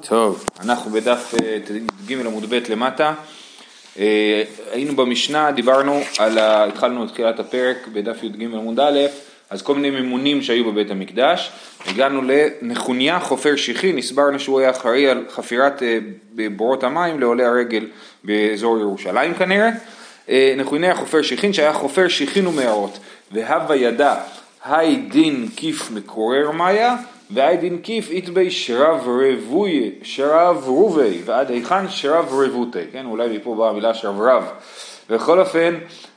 טוב, אנחנו בדף אה, ג' עמוד ב' למטה. אה, היינו במשנה, דיברנו על, ה... התחלנו את תחילת הפרק בדף י"ג עמוד א', אז כל מיני ממונים שהיו בבית המקדש. הגענו לנחוניה חופר שיחין, הסברנו שהוא היה אחראי על חפירת אה, בורות המים לעולי הרגל באזור ירושלים כנראה. נחוניה חופר שיחין שהיה חופר שיחין ומערות, והווה ידע היי דין כיף מקורר מאיה והי דין כיף איתבי שרב רבוי, שרב רובי, ועד היכן שרב רבותי, כן, אולי מפה באה המילה שרב רב. בכל אופן,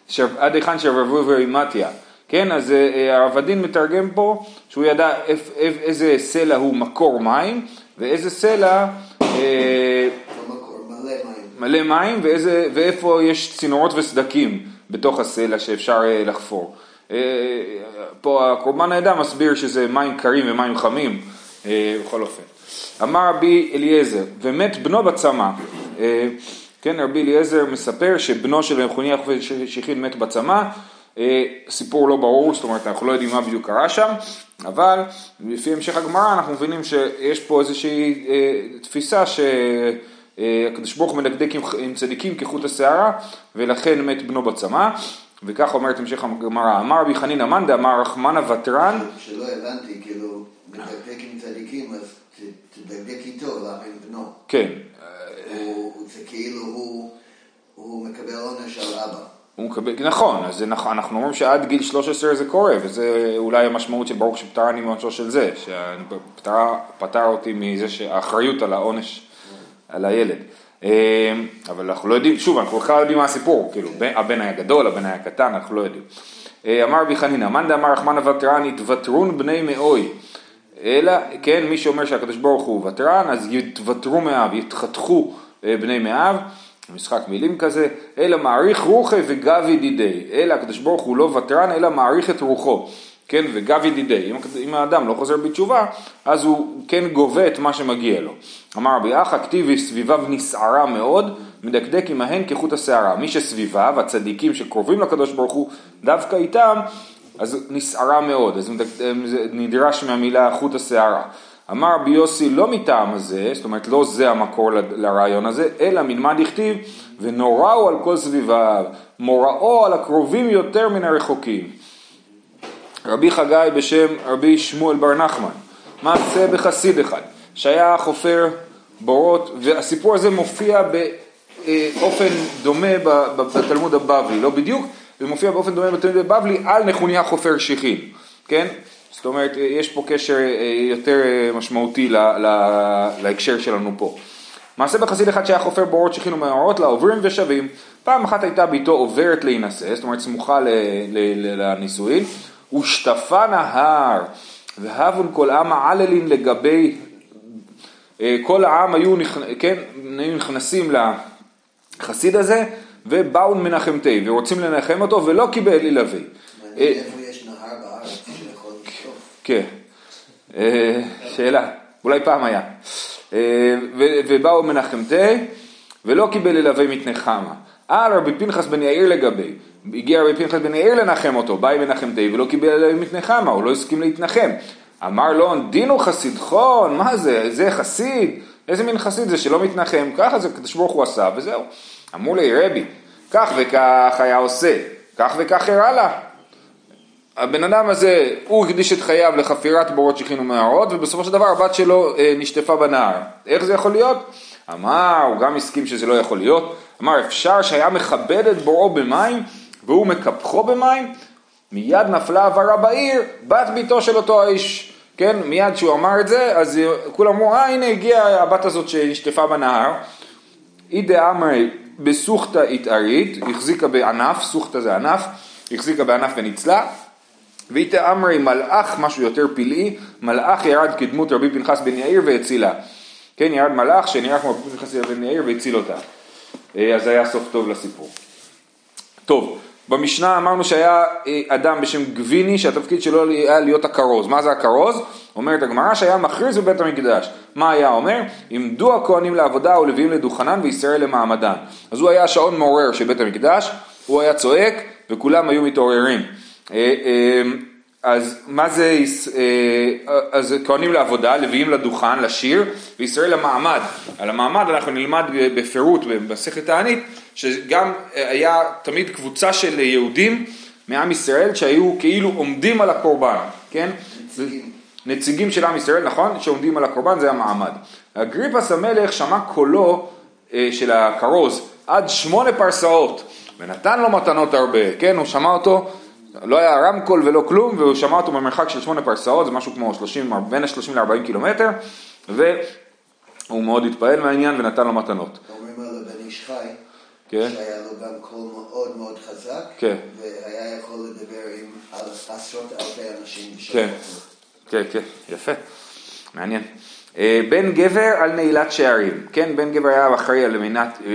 שרב, עד היכן שרב רובי מתיה, כן, אז אה, הרב הדין מתרגם פה שהוא ידע איפ, איפ, איזה סלע הוא מקור מים, ואיזה סלע... אה, מלא מים, ואיזה, ואיפה יש צינורות וסדקים בתוך הסלע שאפשר אה, לחפור. אה, פה הקורבן העדה מסביר שזה מים קרים ומים חמים, אה, בכל אופן. אמר רבי אליעזר, ומת בנו בצמא. אה, כן, רבי אליעזר מספר שבנו של נחוניה שכין מת בצמא, סיפור לא ברור, זאת אומרת אנחנו לא יודעים מה בדיוק קרה שם, אבל לפי המשך הגמרא אנחנו מבינים שיש פה איזושהי תפיסה שהקדוש ברוך הוא מדקדק עם צדיקים כחוט השערה ולכן מת בנו בצמא. וכך אומרת המשך הגמרא, אמר רבי חנינא מאן דאמר רחמנא ותרן. שלא הבנתי, כאילו, מדקדק עם צדיקים, אז תדקדק איתו, למה עם בנו? כן. זה כאילו הוא מקבל עונש על אבא. הוא מקבל, נכון, אז נכון, אנחנו אומרים שעד גיל 13 זה קורה, וזה אולי המשמעות של ברוך שפטרני מעונשו של זה, שפטר אותי מזה שהאחריות על העונש על הילד. אמ, אבל אנחנו לא יודעים, שוב, אנחנו בכלל לא יודעים מה הסיפור, כאילו, הבן היה גדול, הבן היה קטן, אנחנו לא יודעים. אה, אמר רבי חנינא, מאן דאמר רחמנא ותרן יתוותרון בני מאוי. אלא, כן, מי שאומר שהקדוש ברוך הוא ותרן, אז יתוותרו מאב, יתחתכו אה, בני מאב, משחק מילים כזה, אלא מעריך רוחי וגבי דידי, אלא הקדוש ברוך הוא לא ותרן, אלא מעריך את רוחו. כן, וגב ידידי, אם, אם האדם לא חוזר בתשובה, אז הוא כן גובה את מה שמגיע לו. אמר רבי אחא, כתיבי סביביו נסערה מאוד, מדקדק עמהן כחוט השערה. מי שסביביו, הצדיקים שקרובים לקדוש ברוך הוא, דווקא איתם, אז נסערה מאוד, אז זה נדרש מהמילה חוט השערה. אמר רבי יוסי לא מטעם הזה, זאת אומרת לא זה המקור לרעיון הזה, אלא מלמד הכתיב ונוראו על כל סביביו, מוראו על הקרובים יותר מן הרחוקים. רבי חגי בשם רבי שמואל בר נחמן, מעשה בחסיד אחד, שהיה חופר בורות, והסיפור הזה מופיע באופן דומה בתלמוד הבבלי, לא בדיוק, זה מופיע באופן דומה בתלמוד הבבלי על נחוניה חופר שיחין, כן? זאת אומרת, יש פה קשר אה, יותר אה, משמעותי להקשר שלנו פה. מעשה בחסיד אחד שהיה חופר בורות שיחין ומאורות לעוברים ושבים. פעם אחת הייתה ביתו עוברת להינשא, זאת אומרת סמוכה לנישואין, ושטפה נהר, והבון כל עם העללין לגבי, אה, כל העם היו, כן, היו נכנסים לחסיד הזה, ובאו מנחם תה, ורוצים לנחם אותו, ולא קיבל ילווה. איפה יש נהר בארץ שיכול לשטוף? כן, אה, שאלה, אולי פעם היה. אה, ובאו מנחם תה, ולא קיבל ילווה מתנחמה. על רבי פנחס בן יאיר לגבי, הגיע רבי פנחס בן יאיר לנחם אותו, בא עם מנחם די ולא קיבל עליו מתנחמה, הוא לא הסכים להתנחם. אמר לו, דינו חסידכון, מה זה, זה חסיד? איזה מין חסיד זה שלא מתנחם? ככה זה הקדוש ברוך הוא עשה וזהו. אמרו לי, רבי, כך וכך היה עושה, כך וכך הראה לה. הבן אדם הזה, הוא הקדיש את חייו לחפירת בורות שכינו מערות, ובסופו של דבר הבת שלו אה, נשטפה בנהר. איך זה יכול להיות? אמר, הוא גם הסכים שזה לא יכול להיות. אמר, אפשר שהיה מכבד את בוראו במים והוא מקפחו במים, מיד נפלה עברה בעיר, בת ביתו של אותו האיש. כן, מיד שהוא אמר את זה, אז כולם אמרו, אה הנה הגיעה הבת הזאת שנשטפה בנהר. אידה אמרי בסוכתא התארית, החזיקה בענף, סוכתא זה ענף, החזיקה בענף וניצלה. ואיתה אמרי מלאך, משהו יותר פלאי, מלאך ירד כדמות רבי פנחס בן יאיר והצילה. כן, ירד מלאך שנראה כמו רבי פנחס בן יאיר והציל אותה. אה, אז היה סוף טוב לסיפור. טוב, במשנה אמרנו שהיה אה, אדם בשם גביני שהתפקיד שלו היה להיות הכרוז. מה זה הכרוז? אומרת הגמרא שהיה מכריז בבית המקדש. מה היה אומר? עמדו הכהנים לעבודה ולוויים לדוכנן וישראל למעמדן. אז הוא היה השעון מעורר של בית המקדש, הוא היה צועק וכולם היו מתעוררים. אה, אז מה זה, אה, אז כהנים לעבודה, לוויים לדוכן, לשיר, וישראל למעמד. על המעמד אנחנו נלמד בפירוט במסכת תענית, שגם היה תמיד קבוצה של יהודים מעם ישראל שהיו כאילו עומדים על הקורבן, כן? נציגים. נציגים של עם ישראל, נכון? שעומדים על הקורבן, זה המעמד. אגריפס המלך שמע קולו אה, של הכרוז עד שמונה פרסאות, ונתן לו מתנות הרבה, כן? הוא שמע אותו לא היה רמקול ולא כלום, והוא שמע אותו במרחק של שמונה פרסאות, זה משהו כמו 30, בין ה-30 ל-40 קילומטר, והוא מאוד התפעל מהעניין ונתן לו מתנות. אומרים על הבן איש חי, כן. שהיה לו גם קול מאוד מאוד חזק, כן. והיה יכול לדבר עם עשרות אלפי אנשים בשביל כן, כן, כן, יפה, מעניין. אה, בן גבר על נעילת שערים, כן, בן גבר היה אחראי על,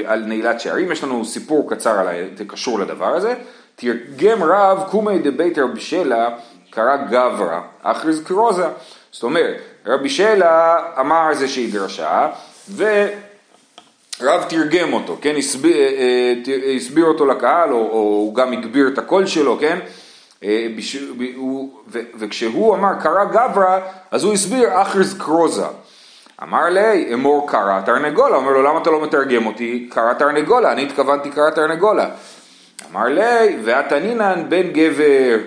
על נעילת שערים, יש לנו סיפור קצר על זה קשור לדבר הזה. תרגם רב קומי דבית רבי שלה קרא גברא, אחריז קרוזה. זאת אומרת, רבי שלה אמר איזושהי דרשה, ורב תרגם אותו, כן, הסביר, אה, אה, הסביר אותו לקהל, או, או הוא גם הגביר את הקול שלו, כן, אה, וכשהוא אמר קרא גברא, אז הוא הסביר אחריז קרוזה. אמר לי, אמור קרא תרנגולה, אומר לו למה אתה לא מתרגם אותי קרא תרנגולה, אני התכוונתי קרא תרנגולה. אמר לי, והתנינן בן גבר,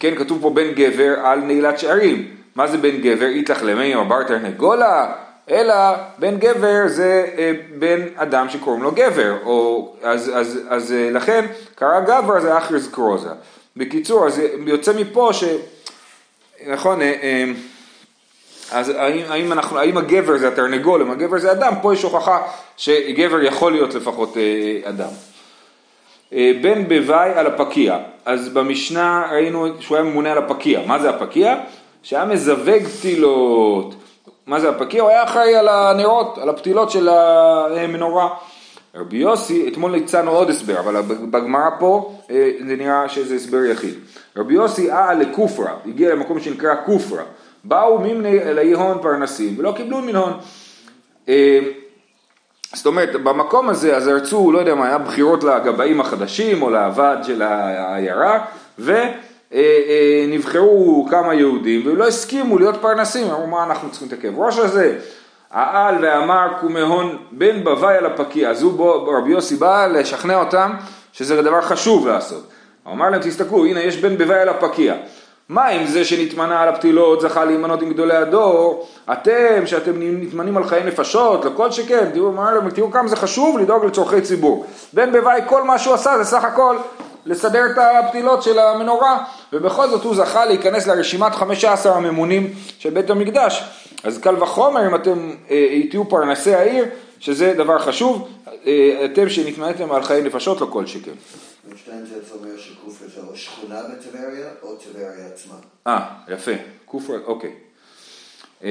כן, כתוב פה בן גבר על נעילת שערים. מה זה בן גבר? איתך למי או בר תרנגולה? אלא בן גבר זה אה, בן אדם שקוראים לו גבר, או, אז, אז, אז אה, לכן קרא גבר זה אחרז קרוזה. בקיצור, אז יוצא מפה ש... נכון, אה, אה, אז האם, האם, אנחנו, האם הגבר זה התרנגול, אם הגבר זה אדם, פה יש הוכחה שגבר יכול להיות לפחות אה, אדם. אה, בן בוואי על הפקיע. אז במשנה ראינו שהוא היה ממונה על הפקיע. מה זה הפקיע? שהיה מזווג פתילות. מה זה הפקיע? הוא היה אחראי על הנרות, על הפתילות של המנורה. רבי יוסי, אתמול הצענו עוד הסבר, אבל בגמרא פה אה, זה נראה שזה הסבר יחיד. רבי יוסי אה לכופרה, הגיע למקום שנקרא כופרה. באו מימני אלי הון פרנסים ולא קיבלו מן הון. זאת אומרת, במקום הזה, אז רצו, לא יודע מה, היה בחירות לגבאים החדשים או לוועד של העיירה, ונבחרו כמה יהודים, ולא הסכימו להיות פרנסים, אמרו מה אנחנו צריכים את הכאב ראש הזה? העל ואמר קומהון בן בוואי על הפקיע, אז הוא בו, רבי יוסי בא לשכנע אותם שזה דבר חשוב לעשות. הוא אמר להם תסתכלו, הנה יש בן בוואי על הפקיע. מה עם זה שנתמנה על הפתילות זכה להימנות עם גדולי הדור, אתם שאתם נתמנים על חיי נפשות, לכל שכן, תראו, תראו כמה זה חשוב לדאוג לצורכי ציבור. בן בוואי כל מה שהוא עשה זה סך הכל לסדר את הפתילות של המנורה, ובכל זאת הוא זכה להיכנס לרשימת 15 הממונים של בית המקדש. אז קל וחומר אם אתם אה, תהיו פרנסי העיר, שזה דבר חשוב, אה, אתם שנתמנתם על חיי נפשות לכל שכן. שכונה בטבריה או טבריה עצמה. אה, יפה, קופרה, אוקיי. אמ,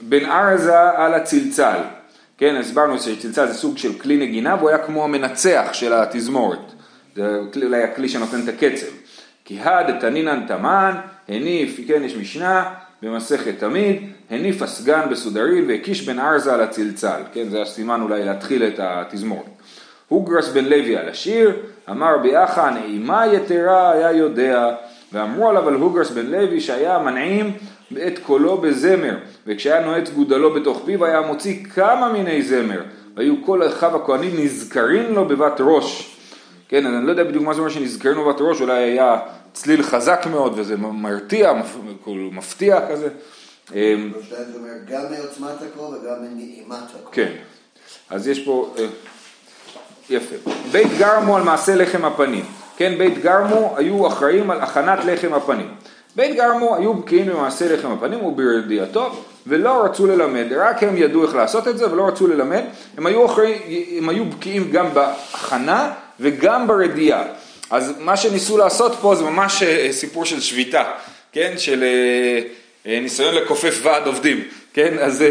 בן ארזה על הצלצל, כן, הסברנו שצלצל זה סוג של כלי נגינה והוא היה כמו המנצח של התזמורת, זה אולי הכלי שנותן את הקצב. כי הד תנינן תמן, הניף, כן, יש משנה במסכת תמיד, הניף הסגן בסודרים והקיש בן ארזה על הצלצל, כן, זה הסימן אולי להתחיל את התזמורת. הוגרס בן לוי על השיר, אמר רבי אחא נעימה יתרה היה יודע, ואמרו עליו על הוגרס בן לוי שהיה מנעים את קולו בזמר, וכשהיה נועץ גודלו בתוך פיו היה מוציא כמה מיני זמר, והיו כל אחיו הכהנים נזכרים לו בבת ראש. כן, אני לא יודע בדיוק מה זה אומר שנזכרים לו בבת ראש, אולי היה צליל חזק מאוד וזה מרתיע, מפתיע כזה. אמ, גם מעוצמת הקול וגם מנעימת הקול. כן, אז יש פה... יפה. בית גרמו על מעשה לחם הפנים. כן, בית גרמו היו אחראים על הכנת לחם הפנים. בית גרמו היו בקיאים במעשה לחם הפנים וברדיעתו ולא רצו ללמד, רק הם ידעו איך לעשות את זה ולא רצו ללמד, הם היו, אחרי, הם היו בקיאים גם בהכנה וגם ברדיעה. אז מה שניסו לעשות פה זה ממש אה, סיפור של שביתה, כן, של אה, אה, ניסיון לכופף ועד עובדים, כן, אז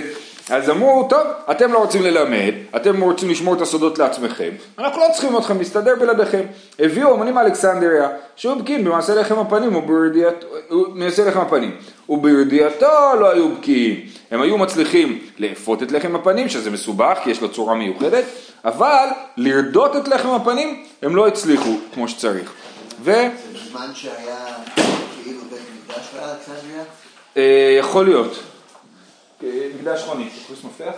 אז אמרו, טוב, אתם לא רוצים ללמד, אתם רוצים לשמור את הסודות לעצמכם, אנחנו לא צריכים אתכם להסתדר בלעדיכם. הביאו אמנים מאלכסנדריה, שהוא בקיאים במעשה לחם הפנים במעשה לחם הפנים, וברדיעתו לא היו בקיאים. הם היו מצליחים לאפות את לחם הפנים, שזה מסובך, כי יש לו צורה מיוחדת, אבל לרדות את לחם הפנים, הם לא הצליחו כמו שצריך. ו... בזמן שהיה כאילו בית אחרי אלכסנדריה? אה, יכול להיות. אה, מקדש חוני, תכניס מפתח?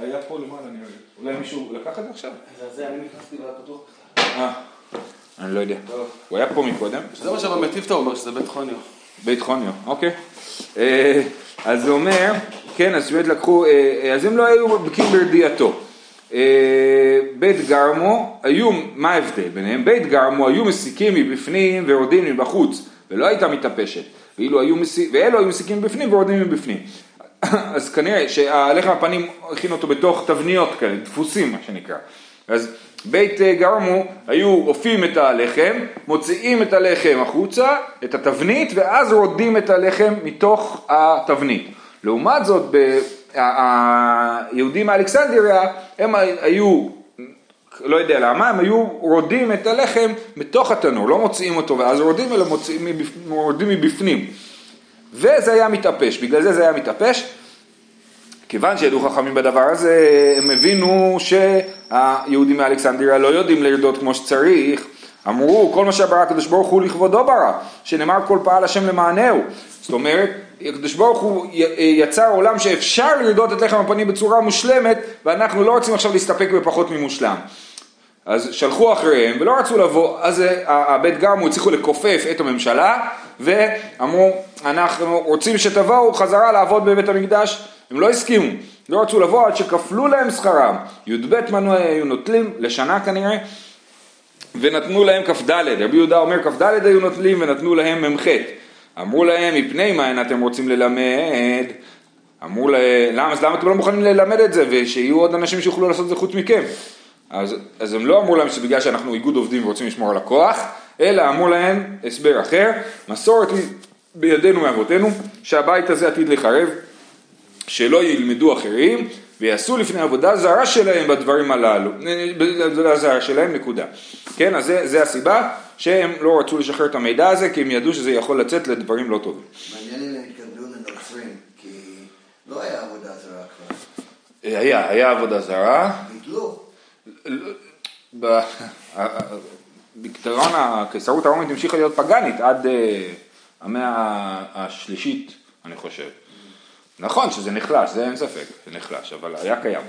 היה פה למעלה נראה לי. אולי מישהו לקח את זה עכשיו? זה זה, אני נכנסתי והיה פתוח בכלל. אה, אני לא יודע. הוא היה פה מקודם. זה מה שבמטיבתא אומר, שזה בית חוניו. בית חוניו, אוקיי. אה, אז הוא אומר, כן, אז באמת לקחו, אז הם לא היו בקיאים ברדיעתו. בית גרמו, היו, מה ההבדל ביניהם? בית גרמו היו מסיקים מבפנים ויורדים מבחוץ, ולא הייתה מתאפשת. ואילו היו מסיק, ואלו היו מסיקים מבפנים ויורדים מבפנים. אז כנראה שהלחם הפנים הכין אותו בתוך תבניות כאלה, דפוסים מה שנקרא. אז בית אה, גרמו היו אופים את הלחם, מוציאים את הלחם החוצה, את התבנית, ואז רודים את הלחם מתוך התבנית. לעומת זאת, היהודים מאלכסנדריה, הם היו, לא יודע למה, הם היו רודים את הלחם בתוך התנור, לא מוציאים אותו ואז רודים, אלא מוציאים מבפ- רודים מבפנים. וזה היה מתאפש, בגלל זה זה היה מתאפש. כיוון שידעו חכמים בדבר הזה, הם הבינו שהיהודים מאלכסנדריה לא יודעים לרדות כמו שצריך. אמרו, כל מה שברא הקדוש ברוך הוא לכבודו ברא, שנאמר כל פעל השם למענהו. זאת אומרת, הקדוש ברוך הוא יצר עולם שאפשר לרדות את לחם הפנים בצורה מושלמת, ואנחנו לא רוצים עכשיו להסתפק בפחות ממושלם. אז שלחו אחריהם ולא רצו לבוא, אז הבית גרמו הצליחו לכופף את הממשלה ואמרו אנחנו רוצים שתבואו חזרה לעבוד בבית המקדש, הם לא הסכימו, לא רצו לבוא עד שכפלו להם שכרם, י"ב מנועי היו נוטלים לשנה כנראה ונתנו להם כ"ד, רבי יהודה אומר כ"ד היו נוטלים ונתנו להם מ"ח, אמרו להם מפני מה אין אתם רוצים ללמד, אמרו להם למה, למה אתם לא מוכנים ללמד את זה? ושיהיו עוד אנשים שיוכלו לעשות את זה חוץ מכם אז, אז הם לא אמרו להם שבגלל שאנחנו איגוד עובדים ורוצים לשמור על הכוח, אלא אמרו להם הסבר אחר, מסורת בידינו מאבותינו, שהבית הזה עתיד לחרב, שלא ילמדו אחרים, ויעשו לפני עבודה זרה שלהם בדברים הללו, בעבודה זרה שלהם נקודה. כן, אז זה, זה הסיבה שהם לא רצו לשחרר את המידע הזה, כי הם ידעו שזה יכול לצאת לדברים לא טובים. מעניין אם הם התכוונו לנוצרים, כי לא היה עבודה זרה כבר. היה, היה עבודה זרה, ביטלו. בקטרון הקיסרות הרומית המשיכה להיות פגאנית עד אה, המאה השלישית, אני חושב. נכון שזה נחלש, זה אין ספק, זה נחלש, אבל היה קיים.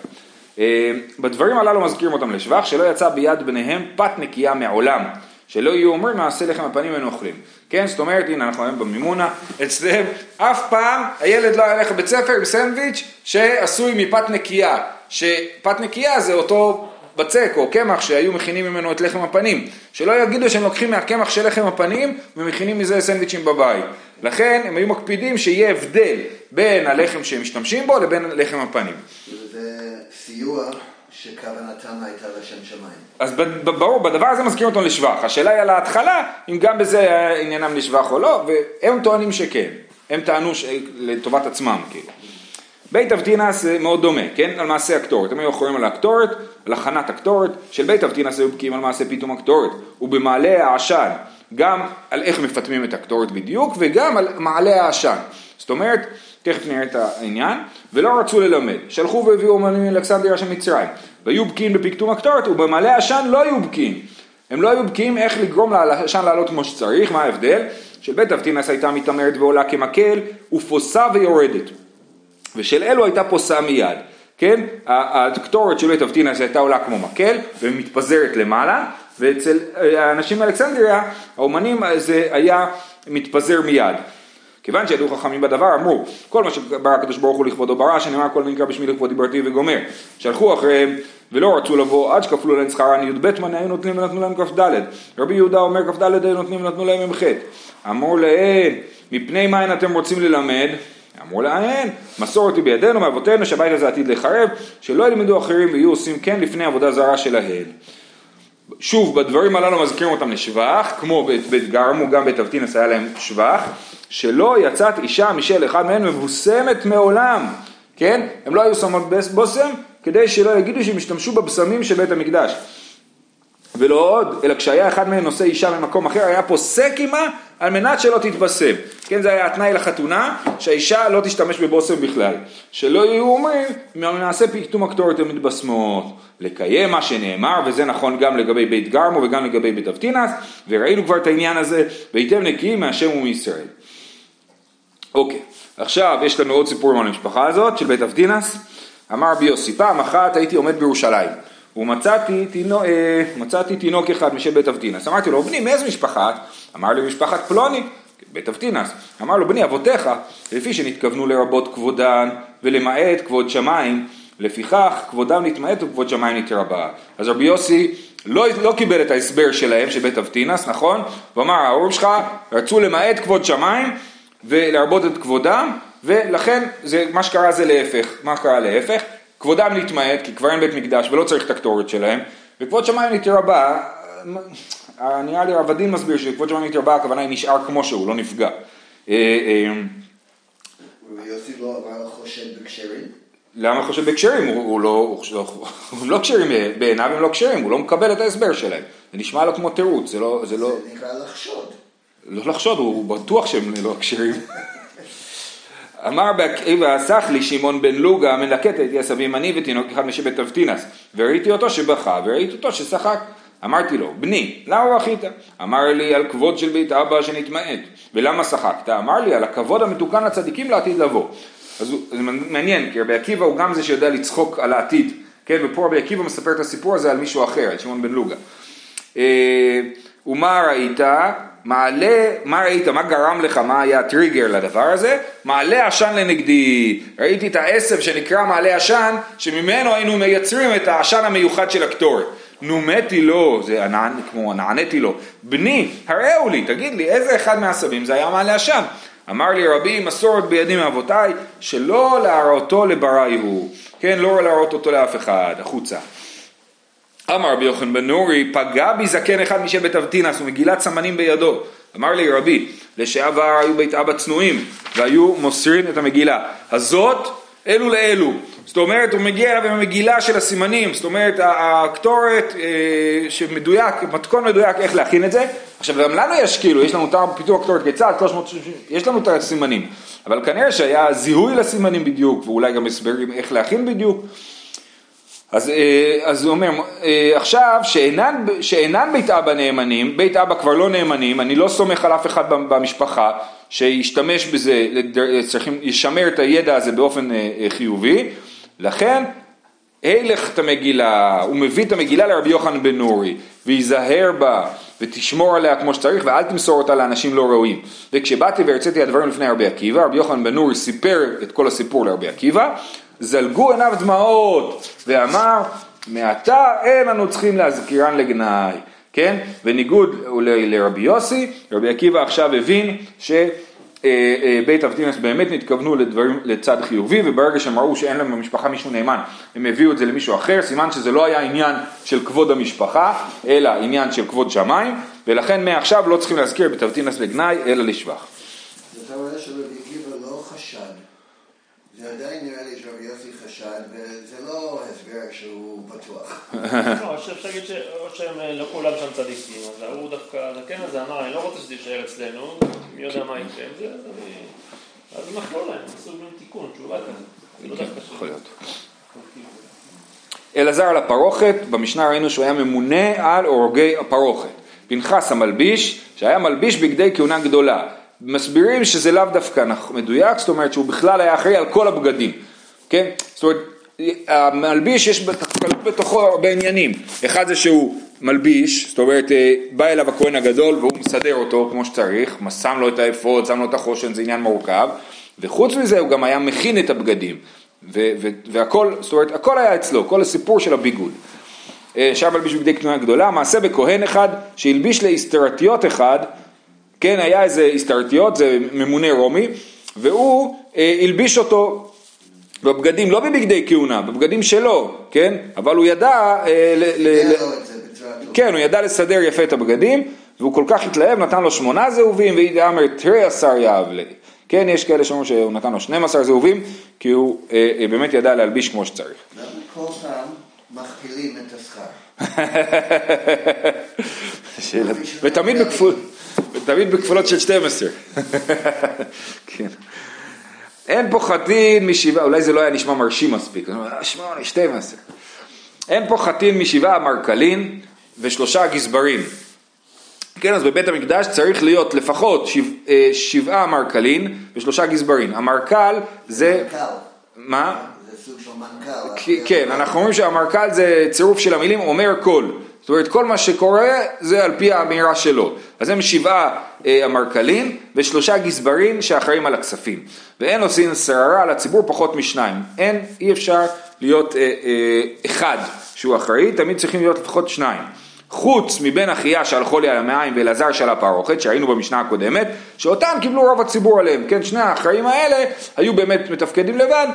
אה, בדברים הללו מזכירים אותם לשבח, שלא יצא ביד בניהם פת נקייה מעולם, שלא יהיו אומרים מעשה לחם הפנים אין אוכלים. כן, זאת אומרת, הנה אנחנו היום במימונה, אצלם אף פעם הילד לא ילך לבית ספר עם סנדוויץ' שעשוי מפת נקייה, שפת נקייה זה אותו בצק או קמח שהיו מכינים ממנו את לחם הפנים, שלא יגידו שהם לוקחים מהקמח של לחם הפנים ומכינים מזה סנדוויצ'ים בבית. לכן הם היו מקפידים שיהיה הבדל בין הלחם שהם משתמשים בו לבין לחם הפנים. זה סיוע שכוונתם הייתה לשם שמיים. אז ברור, בדבר הזה מזכירים אותנו לשבח. השאלה היא על ההתחלה, אם גם בזה עניינם לשבח או לא, והם טוענים שכן. הם טענו. לטובת עצמם, כאילו. בית אבטינס זה מאוד דומה, כן? על מעשה הקטורת. הם היו אחראים על הקטורת, על הכנת הקטורת. של בית אבטינס היו בקיאים על מעשה פיתום הקטורת. ובמעלה העשן, גם על איך מפטמים את הקטורת בדיוק, וגם על מעלה העשן. זאת אומרת, תכף נראה את העניין, ולא רצו ללמד. שלחו והביאו אומנים מאלכסנדריה של מצרים, והיו בקיאים בפקטום הקטורת, ובמעלה העשן לא היו בקיאים. הם לא היו בקיאים איך לגרום לעשן לעלות כמו שצריך, מה ההבדל? של בית אבטינס הייתה מתעמרת ועולה כמקל, ופוסה ויורדת. ושל אלו הייתה פוסה מיד, כן? הקטורת של בית אבטינס הייתה עולה כמו מקל ומתפזרת למעלה, ואצל האנשים מאלכסנדריה, האומנים זה היה מתפזר מיד. כיוון שידעו חכמים בדבר, אמרו, כל מה שברא הקדוש ברוך הוא לכבודו ברא, שנאמר כל נקרא בשמי לכבודי ברתי וגומר. שלחו אחריהם ולא רצו לבוא עד שכפלו להם שכרן י"ב מנה היו נותנים ונתנו להם כ"ד. רבי יהודה אומר כ"ד היו נותנים ונתנו להם מ"ח. אמרו להם, מפני מה אתם רוצים ללמד? אמרו להם, מסורת היא בידינו מאבותינו שהבית הזה עתיד לחרב, שלא ילמדו אחרים ויהיו עושים כן לפני עבודה זרה שלהם. שוב, בדברים הללו מזכירים אותם לשבח, כמו בית, בית גרמו, גם בית אבטינס היה להם שבח, שלא יצאת אישה משל אחד מהם מבוסמת מעולם, כן? הם לא היו שמות בושם, כדי שלא יגידו שהם השתמשו בבשמים של בית המקדש. ולא עוד, אלא כשהיה אחד מהם נושא אישה ממקום אחר, היה פוסק עמה על מנת שלא תתבשם. כן, זה היה התנאי לחתונה, שהאישה לא תשתמש בבושם בכלל. שלא יהיו אומרים, נעשה פקטום הקטורת המתבשמות. לקיים מה שנאמר, וזה נכון גם לגבי בית גרמו וגם לגבי בית אבטינס, וראינו כבר את העניין הזה, והייתם נקיים מהשם ומישראל. אוקיי, עכשיו יש לנו עוד סיפור על המשפחה הזאת של בית אבטינס. אמר רבי יוסי, פעם אחת הייתי עומד בירושלים ומצאתי תינוק, אה, מצאתי תינוק אחד משל בית אבטינס. אמרתי לו, בני, מאיזה משפחה את? אמר לי, משפחת פלוני, בית אבטינס. אמר לו, בני, אבותיך, לפי שנתכוונו לרבות כבודן ולמעט כבוד שמיים, לפיכך כבודם נתמעט וכבוד שמיים נתרבה. אז רבי יוסי לא, לא קיבל את ההסבר שלהם, של בית אבטינס, נכון? הוא אמר, ההורים שלך רצו למעט כבוד שמיים ולהרבות את כבודם, ולכן זה, מה שקרה זה להפך. מה קרה להפך? כבודם נתמעט, כי כבר אין בית מקדש ולא צריך את הקטורת שלהם, וכבוד שמיים נתרבה, נראה לי רב הדין מסביר שכבוד שמיים נתרבה הכוונה היא נשאר כמו שהוא, לא נפגע. אה, אה, לא בקשרים? למה חושב בקשרים? הוא, לא, הוא, לא, קשרים, בעיניו הם לא קשרים, הוא לא מקבל את ההסבר שלהם. זה נשמע לו כמו תירוץ, זה לא... זה לא... זה נקרא לחשוד. לא לחשוד, הוא בטוח שהם לא קשרים. אמר ועסך לי שמעון בן לוגה מלקט הייתי עשבים אני ותינוק אחד משבט אבטינס וראיתי אותו שבכה וראיתי אותו ששחק אמרתי לו בני למה בכית? אמר לי על כבוד של בית אבא שנתמעט ולמה שחקת? אמר לי על הכבוד המתוקן לצדיקים לעתיד לבוא אז זה מעניין כי רבי עקיבא הוא גם זה שיודע לצחוק על העתיד כן ופה רבי עקיבא מספר את הסיפור הזה על מישהו אחר על שמעון בן לוגה אה, ומה ראית? מעלה, מה ראית, מה גרם לך, מה היה הטריגר לדבר הזה? מעלה עשן לנגדי. ראיתי את העשב שנקרא מעלה עשן, שממנו היינו מייצרים את העשן המיוחד של הקטורת. נומתי לו, זה ענן, כמו נעניתי לו, בני, הראו לי, תגיד לי, איזה אחד מהעשבים זה היה מעלה עשן? אמר לי רבי, מסורת בידי מאבותיי, שלא להראותו לברי הוא, כן, לא להראות אותו לאף אחד, החוצה. אמר רבי יוחנן בן נורי, פגע בי זקן אחד משבט אבטינס ומגילת סמנים בידו. אמר לי רבי, לשעבר היו בית אבא צנועים והיו מוסרים את המגילה. הזאת, אלו לאלו. זאת אומרת, הוא מגיע אליו עם המגילה של הסימנים, זאת אומרת, הקטורת אה, שמדויק, מתכון מדויק איך להכין את זה. עכשיו, גם לנו יש כאילו, יש לנו את פיתוח קטורת כיצד, 330, יש לנו את הסימנים. אבל כנראה שהיה זיהוי לסימנים בדיוק, ואולי גם הסברים איך להכין בדיוק. אז, אה, אז הוא אומר, אה, עכשיו שאינן, שאינן בית אבא נאמנים, בית אבא כבר לא נאמנים, אני לא סומך על אף אחד במשפחה שישתמש בזה, צריכים, ישמר את הידע הזה באופן אה, חיובי, לכן הלך את המגילה, הוא מביא את המגילה לרבי יוחנן בן נורי, וייזהר בה, ותשמור עליה כמו שצריך, ואל תמסור אותה לאנשים לא ראויים. וכשבאתי והרציתי הדברים לפני רבי עקיבא, רבי יוחנן בן נורי סיפר את כל הסיפור לרבי עקיבא, זלגו עיניו דמעות, ואמר, מעתה אין לנו צריכים להזכירן לגנאי, כן? בניגוד לרבי יוסי, רבי עקיבא עכשיו הבין ש... אה, אה, בית אבטינס באמת נתכוונו לדברים, לצד חיובי וברגע שהם ראו שאין להם במשפחה מישהו נאמן הם הביאו את זה למישהו אחר, סימן שזה לא היה עניין של כבוד המשפחה אלא עניין של כבוד שמיים ולכן מעכשיו לא צריכים להזכיר בית אבטינס לגנאי אלא לשבח. אתה רואה שרבי עקיבא לא חשד זה עדיין חשד, וזה לא הסבר שהוא בטוח. לא, אפשר להגיד שהם לא כולם שם צדיקים, אז ההוא דווקא, הזקן הזה אמר, אני לא רוצה שזה יישאר אצלנו, מי יודע מה יקרה עם זה, אז הם אכלו להם, עשו להם תיקון, תשובה כזאת. לא כן, יכול להיות. אלעזר על הפרוכת, במשנה ראינו שהוא היה ממונה על הורגי הפרוכת. פנחס המלביש, שהיה מלביש בגדי כהונה גדולה. מסבירים שזה לאו דווקא מדויק, זאת אומרת שהוא בכלל היה אחראי על כל הבגדים, כן? זאת אומרת, המלביש יש בתוכו הרבה עניינים, אחד זה שהוא מלביש, זאת אומרת אה, בא אליו הכהן הגדול והוא מסדר אותו כמו שצריך, שם לו את האפוד, שם לו את החושן, זה עניין מורכב, וחוץ מזה הוא גם היה מכין את הבגדים, והכל, זאת אומרת הכל היה אצלו, כל הסיפור של הביגוד. אה, שם מלביש בגדי קנויה גדולה, מעשה בכהן אחד שהלביש לאיסטרטיות אחד כן, היה איזה הסתרתיות, זה ממונה רומי, והוא אה, הלביש אותו בבגדים, לא בבגדי כהונה, בבגדים שלו, כן? אבל הוא ידע... אה, ל, ל, ל, כן, הוא ידע לסדר יפה את הבגדים, והוא כל כך התלהב, נתן לו שמונה זהובים, ואמר תראה השר יהב לי. כן, יש כאלה שאומרים שהוא נתן לו 12 זהובים, כי הוא אה, אה, באמת ידע להלביש כמו שצריך. למה כל פעם מכפילים את השכר? ותמיד בכפול. תמיד בכפולות של 12. כן. אין פה חטין משבעה, אולי זה לא היה נשמע מרשים מספיק, שמונה, 12. אין פה חטין משבעה מרקלין ושלושה גזברים. כן, אז בבית המקדש צריך להיות לפחות שבע, אה, שבעה מרקלין ושלושה גזברין. המרקל זה... מנכ"ל. מה? זה סוג של מנכ"ל. כן, אנחנו אומרים שהמרקל זה צירוף של המילים אומר כל. זאת אומרת, כל מה שקורה זה על פי האמירה שלו. אז הם שבעה אה, המרקלים ושלושה גזברים שאחראים על הכספים. ואין עושים שררה על הציבור פחות משניים. אין, אי אפשר להיות אה, אה, אחד שהוא אחראי, תמיד צריכים להיות לפחות שניים. חוץ מבן אחיה שהלכו לי על המעיים ואלעזר של הפרוכת, שהיינו במשנה הקודמת, שאותם קיבלו רוב הציבור עליהם. כן, שני האחראים האלה היו באמת מתפקדים לבד,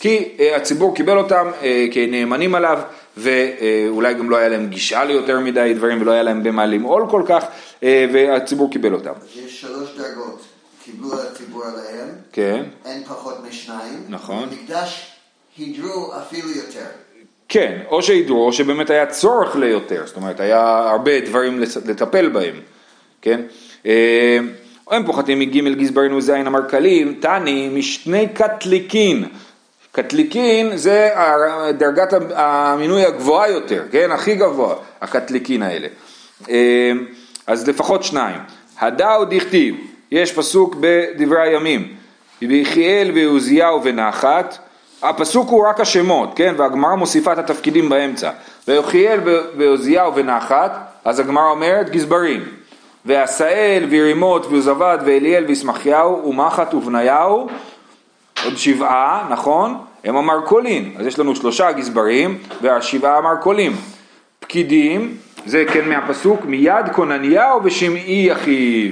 כי אה, הציבור קיבל אותם אה, כנאמנים עליו, ואולי גם לא היה להם גישה ליותר מדי דברים, ולא היה להם במה למעול כל כך, אה, והציבור קיבל אותם. יש שלוש דרגות. קיבלו הציבור עליהם, כן, אין פחות משניים. נכון. במקדש הידרו אפילו יותר. כן, או שהידרו, או שבאמת היה צורך ליותר, זאת אומרת, היה הרבה דברים לטפל בהם, כן? אה, הם פוחתים מג' גזברין וז' המרקלים, תני משני קטליקין. קטליקין זה דרגת המינוי הגבוהה יותר, כן? הכי גבוה, הקטליקין האלה. אה, אז לפחות שניים. הדאו דכתיב, יש פסוק בדברי הימים, ביחיאל ועוזיהו ונחת, הפסוק הוא רק השמות, כן? והגמרא מוסיפה את התפקידים באמצע. ויחיאל ועוזיהו ונחת, אז הגמרא אומרת גזברים. ועשאל וירימות ועוזבד ואליאל וישמחיהו ומחת ובניהו, עוד שבעה, נכון? הם המרקולין. אז יש לנו שלושה גזברים והשבעה המרקולים. פקידים, זה כן מהפסוק, מיד כונניהו ושמעי אחיו.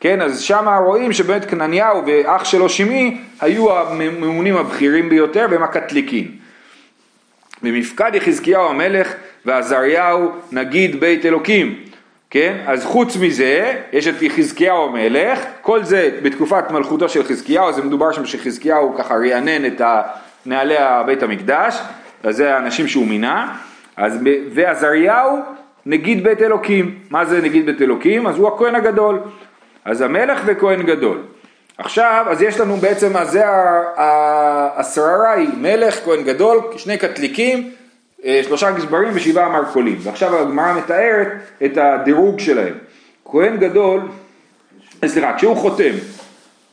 כן, אז שם רואים שבאמת כנניהו ואח שלו שמעי היו הממונים הבכירים ביותר והם הקטליקין. במפקד יחזקיהו המלך ועזריהו נגיד בית אלוקים. כן, אז חוץ מזה, יש את יחזקיהו המלך, כל זה בתקופת מלכותו של חזקיהו, אז מדובר שם שחזקיהו ככה רענן את נהלי בית המקדש, אז זה האנשים שהוא מינה, אז ועזריהו נגיד בית אלוקים, מה זה נגיד בית אלוקים? אז הוא הכהן הגדול, אז המלך וכהן גדול. עכשיו, אז יש לנו בעצם, אז זה השררה היא מלך, כהן גדול, שני קטליקים, שלושה גזברים ושבעה מרקולים. ועכשיו הגמרא מתארת את הדירוג שלהם. כהן גדול, אה, סליחה, כשהוא חותם.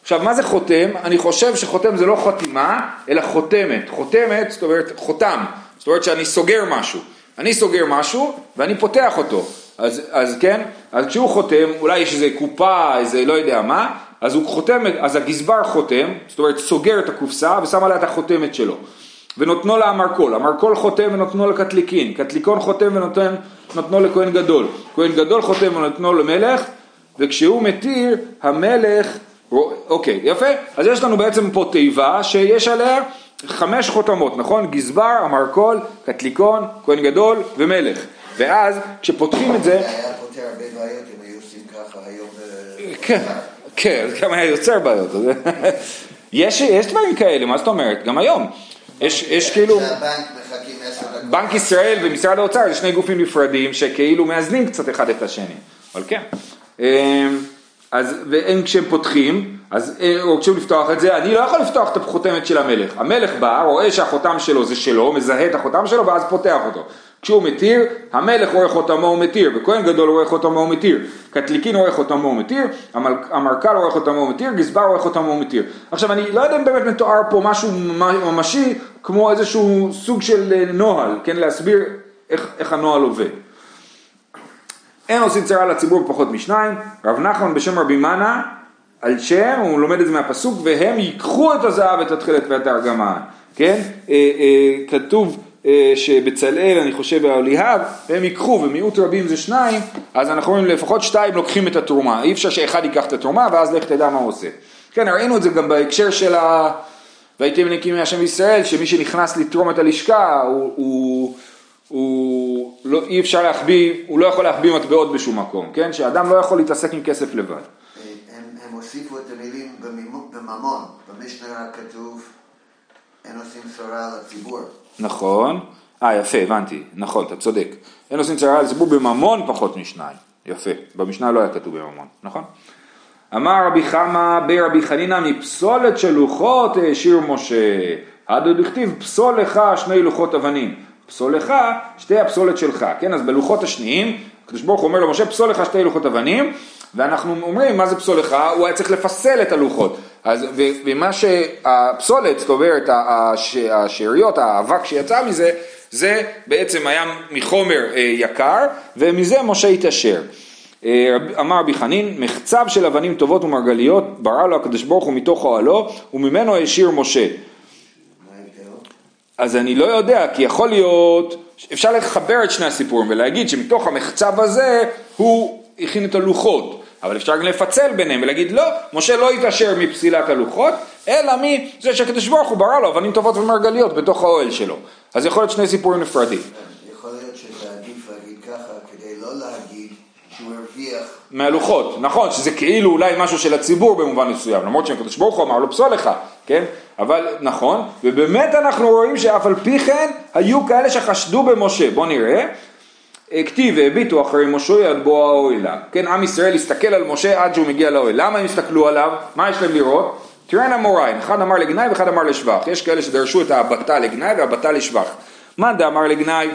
עכשיו, מה זה חותם? אני חושב שחותם זה לא חתימה, אלא חותמת. חותמת, זאת אומרת, חותם. זאת אומרת שאני סוגר משהו. אני סוגר משהו ואני פותח אותו. אז, אז כן, אז כשהוא חותם, אולי יש איזה קופה, איזה לא יודע מה, אז הוא חותם, אז הגזבר חותם, זאת אומרת סוגר את הקופסה ושם עליה את החותמת שלו. ונותנו לה המרכול, המרכול חותם ונותנו לקטליקין, קטליקון חותם ונותנו לכהן גדול, כהן גדול חותם ונותנו למלך, וכשהוא מתיר, המלך, אוקיי, יפה, אז יש לנו בעצם פה תיבה שיש עליה חמש חותמות, נכון? גזבר, המרכול, קטליקון, כהן גדול ומלך, ואז כשפותחים את זה, היה פותר הרבה בעיות אם היו עושים ככה היום. ב- כן, כן, זה גם היה יוצר בעיות, יש, יש דברים כאלה, מה זאת אומרת? גם היום. יש, יש כאילו. בנק ישראל ומשרד האוצר זה שני גופים נפרדים שכאילו מאזנים קצת אחד את השני, אבל כן. אז והם כשהם פותחים, אז אה, או כשהם לפתוח את זה, אני לא יכול לפתוח את החותמת של המלך. המלך בא, רואה שהחותם שלו זה שלו, מזהה את החותם שלו ואז פותח אותו. כשהוא מתיר, המלך רואה חותמו ומתיר, וכהן גדול רואה חותמו ומתיר, קטליקין רואה חותמו ומתיר, המל- המרכ"ל רואה חותמו ומתיר, גזבר רואה חותמו ומתיר. עכשיו אני לא יודע אם באמת מתואר פה משהו ממשי, כמו איזשהו סוג של אה, נוהל, כן, להסביר איך, איך הנוהל עובד. אין עושים צרה לציבור בפחות משניים, רב נחמן בשם רבי מנה, על שם, הוא לומד את זה מהפסוק, והם ייקחו את הזהב, את התכלת ואת הארגמן, כן? אה, אה, כתוב אה, שבצלאל, אני חושב, והאליהב, והם ייקחו, ומיעוט רבים זה שניים, אז אנחנו רואים לפחות שתיים לוקחים את התרומה, אי אפשר שאחד ייקח את התרומה, ואז לך תדע מה הוא עושה. כן, ראינו את זה גם בהקשר של ה... והייתם נקיים מהשם ישראל, שמי שנכנס לתרום את הלשכה, הוא... הוא הוא לא, אי אפשר להחביא, הוא לא יכול להחביא מטבעות בשום מקום, כן? שאדם לא יכול להתעסק עם כסף לבד. הם, הם הוסיפו את המילים בממון, במשנה כתוב אין עושים צרה לציבור. נכון. אה, יפה, הבנתי. נכון, אתה צודק. אין עושים צרה לציבור בממון פחות משניים. יפה. במשנה לא היה כתוב בממון, נכון? אמר רבי חמא ברבי חנינא מפסולת של לוחות העשיר משה. הדו דכתיב פסול לך שני לוחות אבנים. פסול לך שתי הפסולת שלך, כן? אז בלוחות השניים הקדוש ברוך הוא אומר למשה פסול לך שתי לוחות אבנים ואנחנו אומרים מה זה פסול לך, הוא היה צריך לפסל את הלוחות אז, ומה שהפסולת, זאת אומרת הש- השאריות, האבק שיצא מזה זה בעצם היה מחומר אה, יקר ומזה משה התעשר אה, אמר רבי חנין, מחצב של אבנים טובות ומרגליות ברא לו הקדוש ברוך הוא מתוך אוהלו וממנו השאיר משה. אז אני לא יודע, כי יכול להיות, אפשר לחבר את שני הסיפורים ולהגיד שמתוך המחצב הזה הוא הכין את הלוחות, אבל אפשר גם לפצל ביניהם ולהגיד לא, משה לא התעשר מפסילת הלוחות, אלא מזה שהקדוש ברוך הוא ברא לו אבנים טובות ומרגליות בתוך האוהל שלו. אז יכול להיות שני סיפורים נפרדים. יכול להיות שזה עדיף להגיד ככה, כדי לא להגיד שהוא הרוויח. מהלוחות, נכון, שזה כאילו אולי משהו של הציבור במובן מסוים, למרות שהקדוש ברוך הוא אמר לו פסול לך, כן? אבל נכון, ובאמת אנחנו רואים שאף על פי כן היו כאלה שחשדו במשה, בוא נראה, אה, כתיב והביטו אחרי משה עד בוא האוהלה, כן, עם ישראל הסתכל על משה עד שהוא מגיע לאוהל, למה הם הסתכלו עליו? מה יש להם לראות? תראינה מוריים, אחד אמר לגנאי ואחד אמר לשבח, יש כאלה שדרשו את ההבטה לגנאי והבטה לשבח, מאן דאמר לגנאי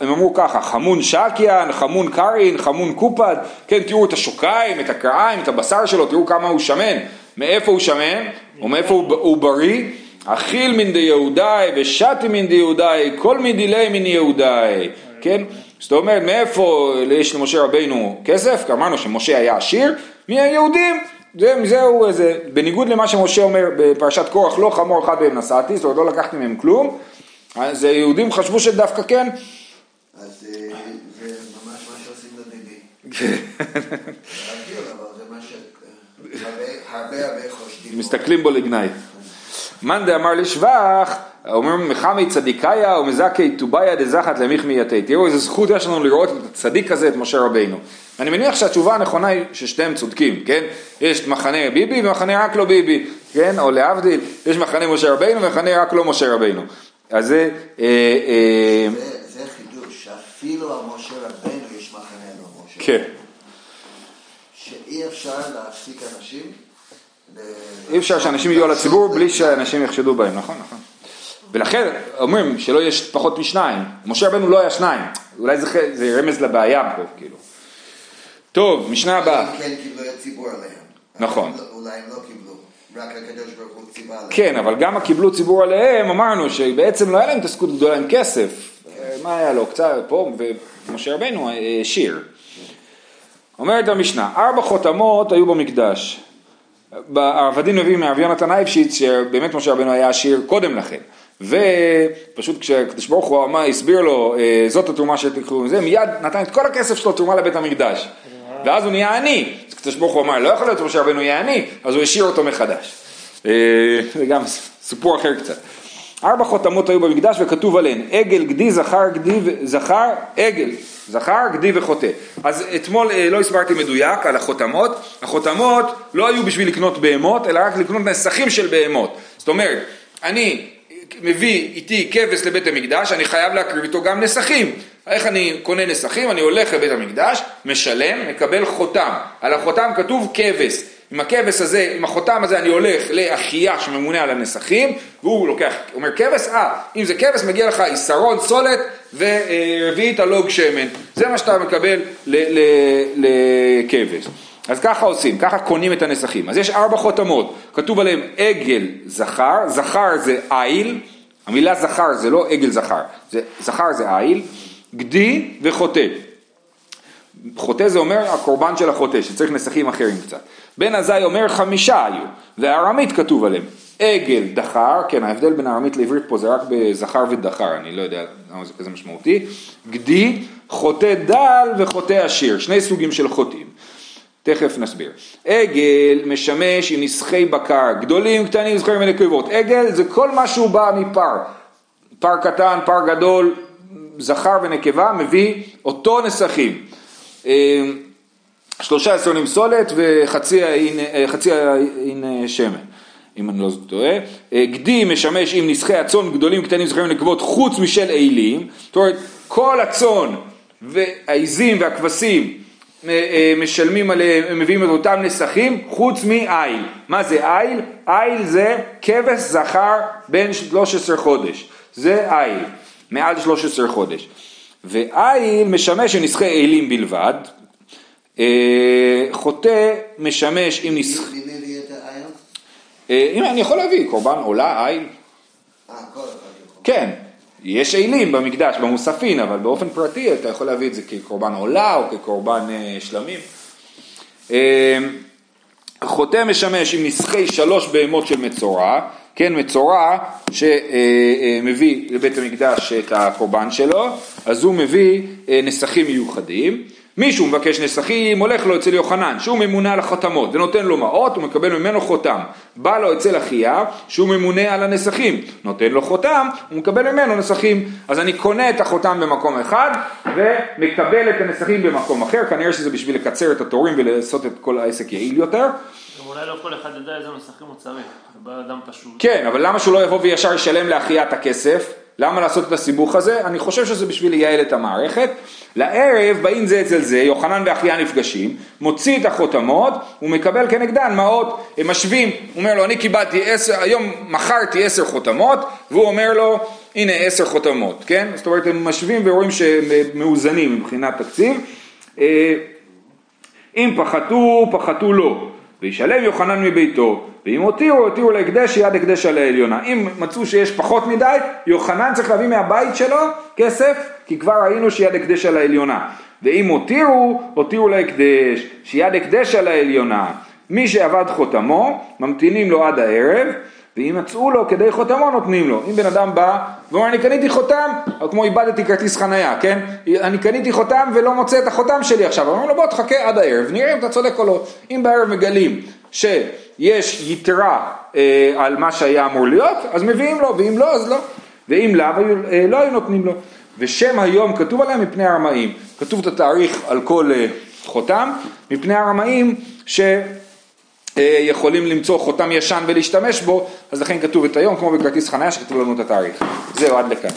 הם אמרו ככה, חמון שקיין, חמון קרין, חמון קופד, כן, תראו את השוקיים, את הקרעיים, את הבשר שלו, תראו כמה הוא שמן, מאיפה הוא שמן, או מאיפה הוא, הוא בריא, אכיל מן דיהודאי ושתי מן דיהודאי, כל מדילי מן יהודאי, כן, זאת אומרת, מאיפה יש למשה רבינו כסף? כי אמרנו שמשה היה עשיר, מהיהודים, זה, זהו איזה, בניגוד למה שמשה אומר בפרשת קורח, לא חמור אחד מהם נשאתי, זאת אומרת לא לקחתי מהם כלום, אז היהודים חשבו שדווקא כן, אז אה, זה ממש מה שעושים לביבי. בו. מסתכלים בו לגנאי. מאן דאמר לשבח, אומרים מחמי צדיקאיה ומזכי טובאיה דזחת למיכמי יתי. תראו איזה זכות יש לנו לראות את הצדיק הזה, את משה רבינו. אני מניח שהתשובה הנכונה היא ששתיהם צודקים, כן? יש מחנה ביבי ומחנה רק לא ביבי, כן? או להבדיל, יש מחנה משה רבינו ומחנה רק לא משה רבינו. אז זה... אה, אה, זה זה חידוש, שאפילו על משה רבנו יש מחנה לא משה. כן. שאי אפשר להפסיק אנשים. אי אפשר שאנשים יהיו על הציבור בלי שאנשים יחשדו בהם, נכון, נכון. ולכן אומרים שלא יש פחות משניים, משה רבנו לא היה שניים, אולי זה, זה רמז לבעיה פה, כאילו. טוב, משנה הבאה. כן קיבלו את ציבור עליהם. נכון. אולי הם לא קיבלו, רק הקדוש ברוך הוא ציווה עליהם. כן, אבל גם הקיבלו ציבור עליהם, אמרנו שבעצם לא היה להם התעסקות גדולה עם כסף. מה היה לו? קצת פה, ומשה רבנו אה, שיר. אומרת המשנה, ארבע חותמות היו במקדש. העבדים מביאים מהרב יונתן אייבשיץ, שבאמת משה רבנו היה עשיר קודם לכן. ופשוט כשהקדוש ברוך הוא אמר, הסביר לו, אה, זאת התרומה שתקחו מזה, מיד נתן את כל הכסף שלו תרומה לבית המקדש. ואז הוא נהיה עני. הקדוש ברוך הוא אמר, לא יכול להיות שמשה רבנו יהיה עני, אז הוא השאיר אותו מחדש. אה, זה גם סיפור אחר קצת. ארבע חותמות היו במקדש וכתוב עליהן עגל, גדי, זכר, גדי, זכר, עגל, זכר, גדי וחוטא. אז אתמול אה, לא הסברתי מדויק על החותמות, החותמות לא היו בשביל לקנות בהמות, אלא רק לקנות נסכים של בהמות. זאת אומרת, אני מביא איתי כבש לבית המקדש, אני חייב להקריב איתו גם נסכים. איך אני קונה נסכים? אני הולך לבית המקדש, משלם, מקבל חותם. על החותם כתוב כבש. עם הכבש הזה, עם החותם הזה אני הולך לאחייה שממונה על הנסכים, והוא לוקח, אומר כבש, אה, אם זה כבש מגיע לך עיסרון, סולת ורביעית הלוג שמן. זה מה שאתה מקבל לכבש. אז ככה עושים, ככה קונים את הנסכים. אז יש ארבע חותמות, כתוב עליהם עגל זכר, זכר זה איל, המילה זכר זה לא עגל זכר, זה, זכר זה איל, גדי וחוטא. חוטא זה אומר הקורבן של החוטא, שצריך נסכים אחרים קצת. בן עזאי אומר חמישה היו, וארמית כתוב עליהם. עגל דחר, כן ההבדל בין ארמית לעברית פה זה רק בזכר ודחר, אני לא יודע למה זה כזה משמעותי. גדי, חוטא דל וחוטא עשיר, שני סוגים של חוטאים. תכף נסביר. עגל משמש עם נסחי בקר, גדולים, קטנים, זכרים ונקבות. עגל זה כל מה שהוא בא מפר. פר קטן, פר גדול, זכר ונקבה מביא אותו נסכים. אה, שלושה עשרונים סולת וחצי האין, אה, אה, שמן, אם אני לא טועה. אה, גדי משמש עם נסחי הצאן גדולים, קטנים, זכרים ונקבות, חוץ משל אילים. זאת אומרת, כל הצאן והעיזים והכבשים משלמים עליהם, הם מביאים את אותם נסכים, חוץ מאיל. מה זה איל? איל זה כבש זכר בן 13 חודש. זה איל, מעל 13 חודש. ואיל משמש עם נסחי אלים בלבד, אה, חוטא משמש עם את האייל? אה, אני יכול להביא קורבן עולה. אה, יכול. כן, יש אלים במקדש, במוספין, אבל באופן פרטי אתה יכול להביא את זה כקורבן עולה או כקורבן אה, שלמים. אה, חוטא משמש עם נסחי שלוש בהמות של מצורע, כן, מצורע שמביא לבית המקדש את הקורבן שלו, אז הוא מביא אה, נסחים מיוחדים. מישהו מבקש נסחים, הולך לו אצל יוחנן, שהוא ממונה על החותמות, ונותן לו מעות, הוא מקבל ממנו חותם. בא לו אצל אחיה, שהוא ממונה על הנסחים, נותן לו חותם, הוא מקבל ממנו נסחים. אז אני קונה את החותם במקום אחד, ומקבל את הנסחים במקום אחר, כנראה שזה בשביל לקצר את התורים ולעשות את כל העסק יעיל יותר. אולי לא כל אחד יודע איזה מסכים הוא צריך, זה בא אדם פשוט. כן, אבל למה שהוא לא יבוא וישר ישלם לאחיה את הכסף? למה לעשות את הסיבוך הזה? אני חושב שזה בשביל לייעל את המערכת. לערב באים זה אצל זה, יוחנן ואחיה נפגשים, מוציא את החותמות, הוא מקבל כנגדן מעות, הם משווים, הוא אומר לו אני קיבלתי עשר, היום מכרתי עשר חותמות, והוא אומר לו הנה עשר חותמות, כן? זאת אומרת הם משווים ורואים שהם מאוזנים מבחינת תקציב. אה, אם פחתו, פחתו לו, וישלם יוחנן מביתו, ואם הותירו, הותירו להקדש יד הקדש על העליונה. אם מצאו שיש פחות מדי, יוחנן צריך להביא מהבית שלו כסף, כי כבר ראינו שיד הקדש על העליונה. ואם הותירו, הותירו להקדש, שיד הקדש על העליונה. מי שעבד חותמו, ממתינים לו עד הערב, ואם מצאו לו כדי חותמו נותנים לו. אם בן אדם בא ואומר אני קניתי חותם, או כמו איבדתי כרטיס חנייה, כן? אני קניתי חותם ולא מוצא את החותם שלי עכשיו, אומרים לו בוא תחכה עד הערב, נראה אם אתה צודק או לא. אם בערב מגלים שיש יתרה אה, על מה שהיה אמור להיות, אז מביאים לו, ואם לא אז לא. ואם לאו, אה, לא היו נותנים לו. ושם היום כתוב עליהם מפני הרמאים. כתוב את התאריך על כל אה, חותם, מפני הרמאים ש... אה, יכולים למצוא חותם ישן ולהשתמש בו, אז לכן כתוב את היום, כמו בכרטיס חניה שכתוב לנו את התאריך. זהו, עד לכאן.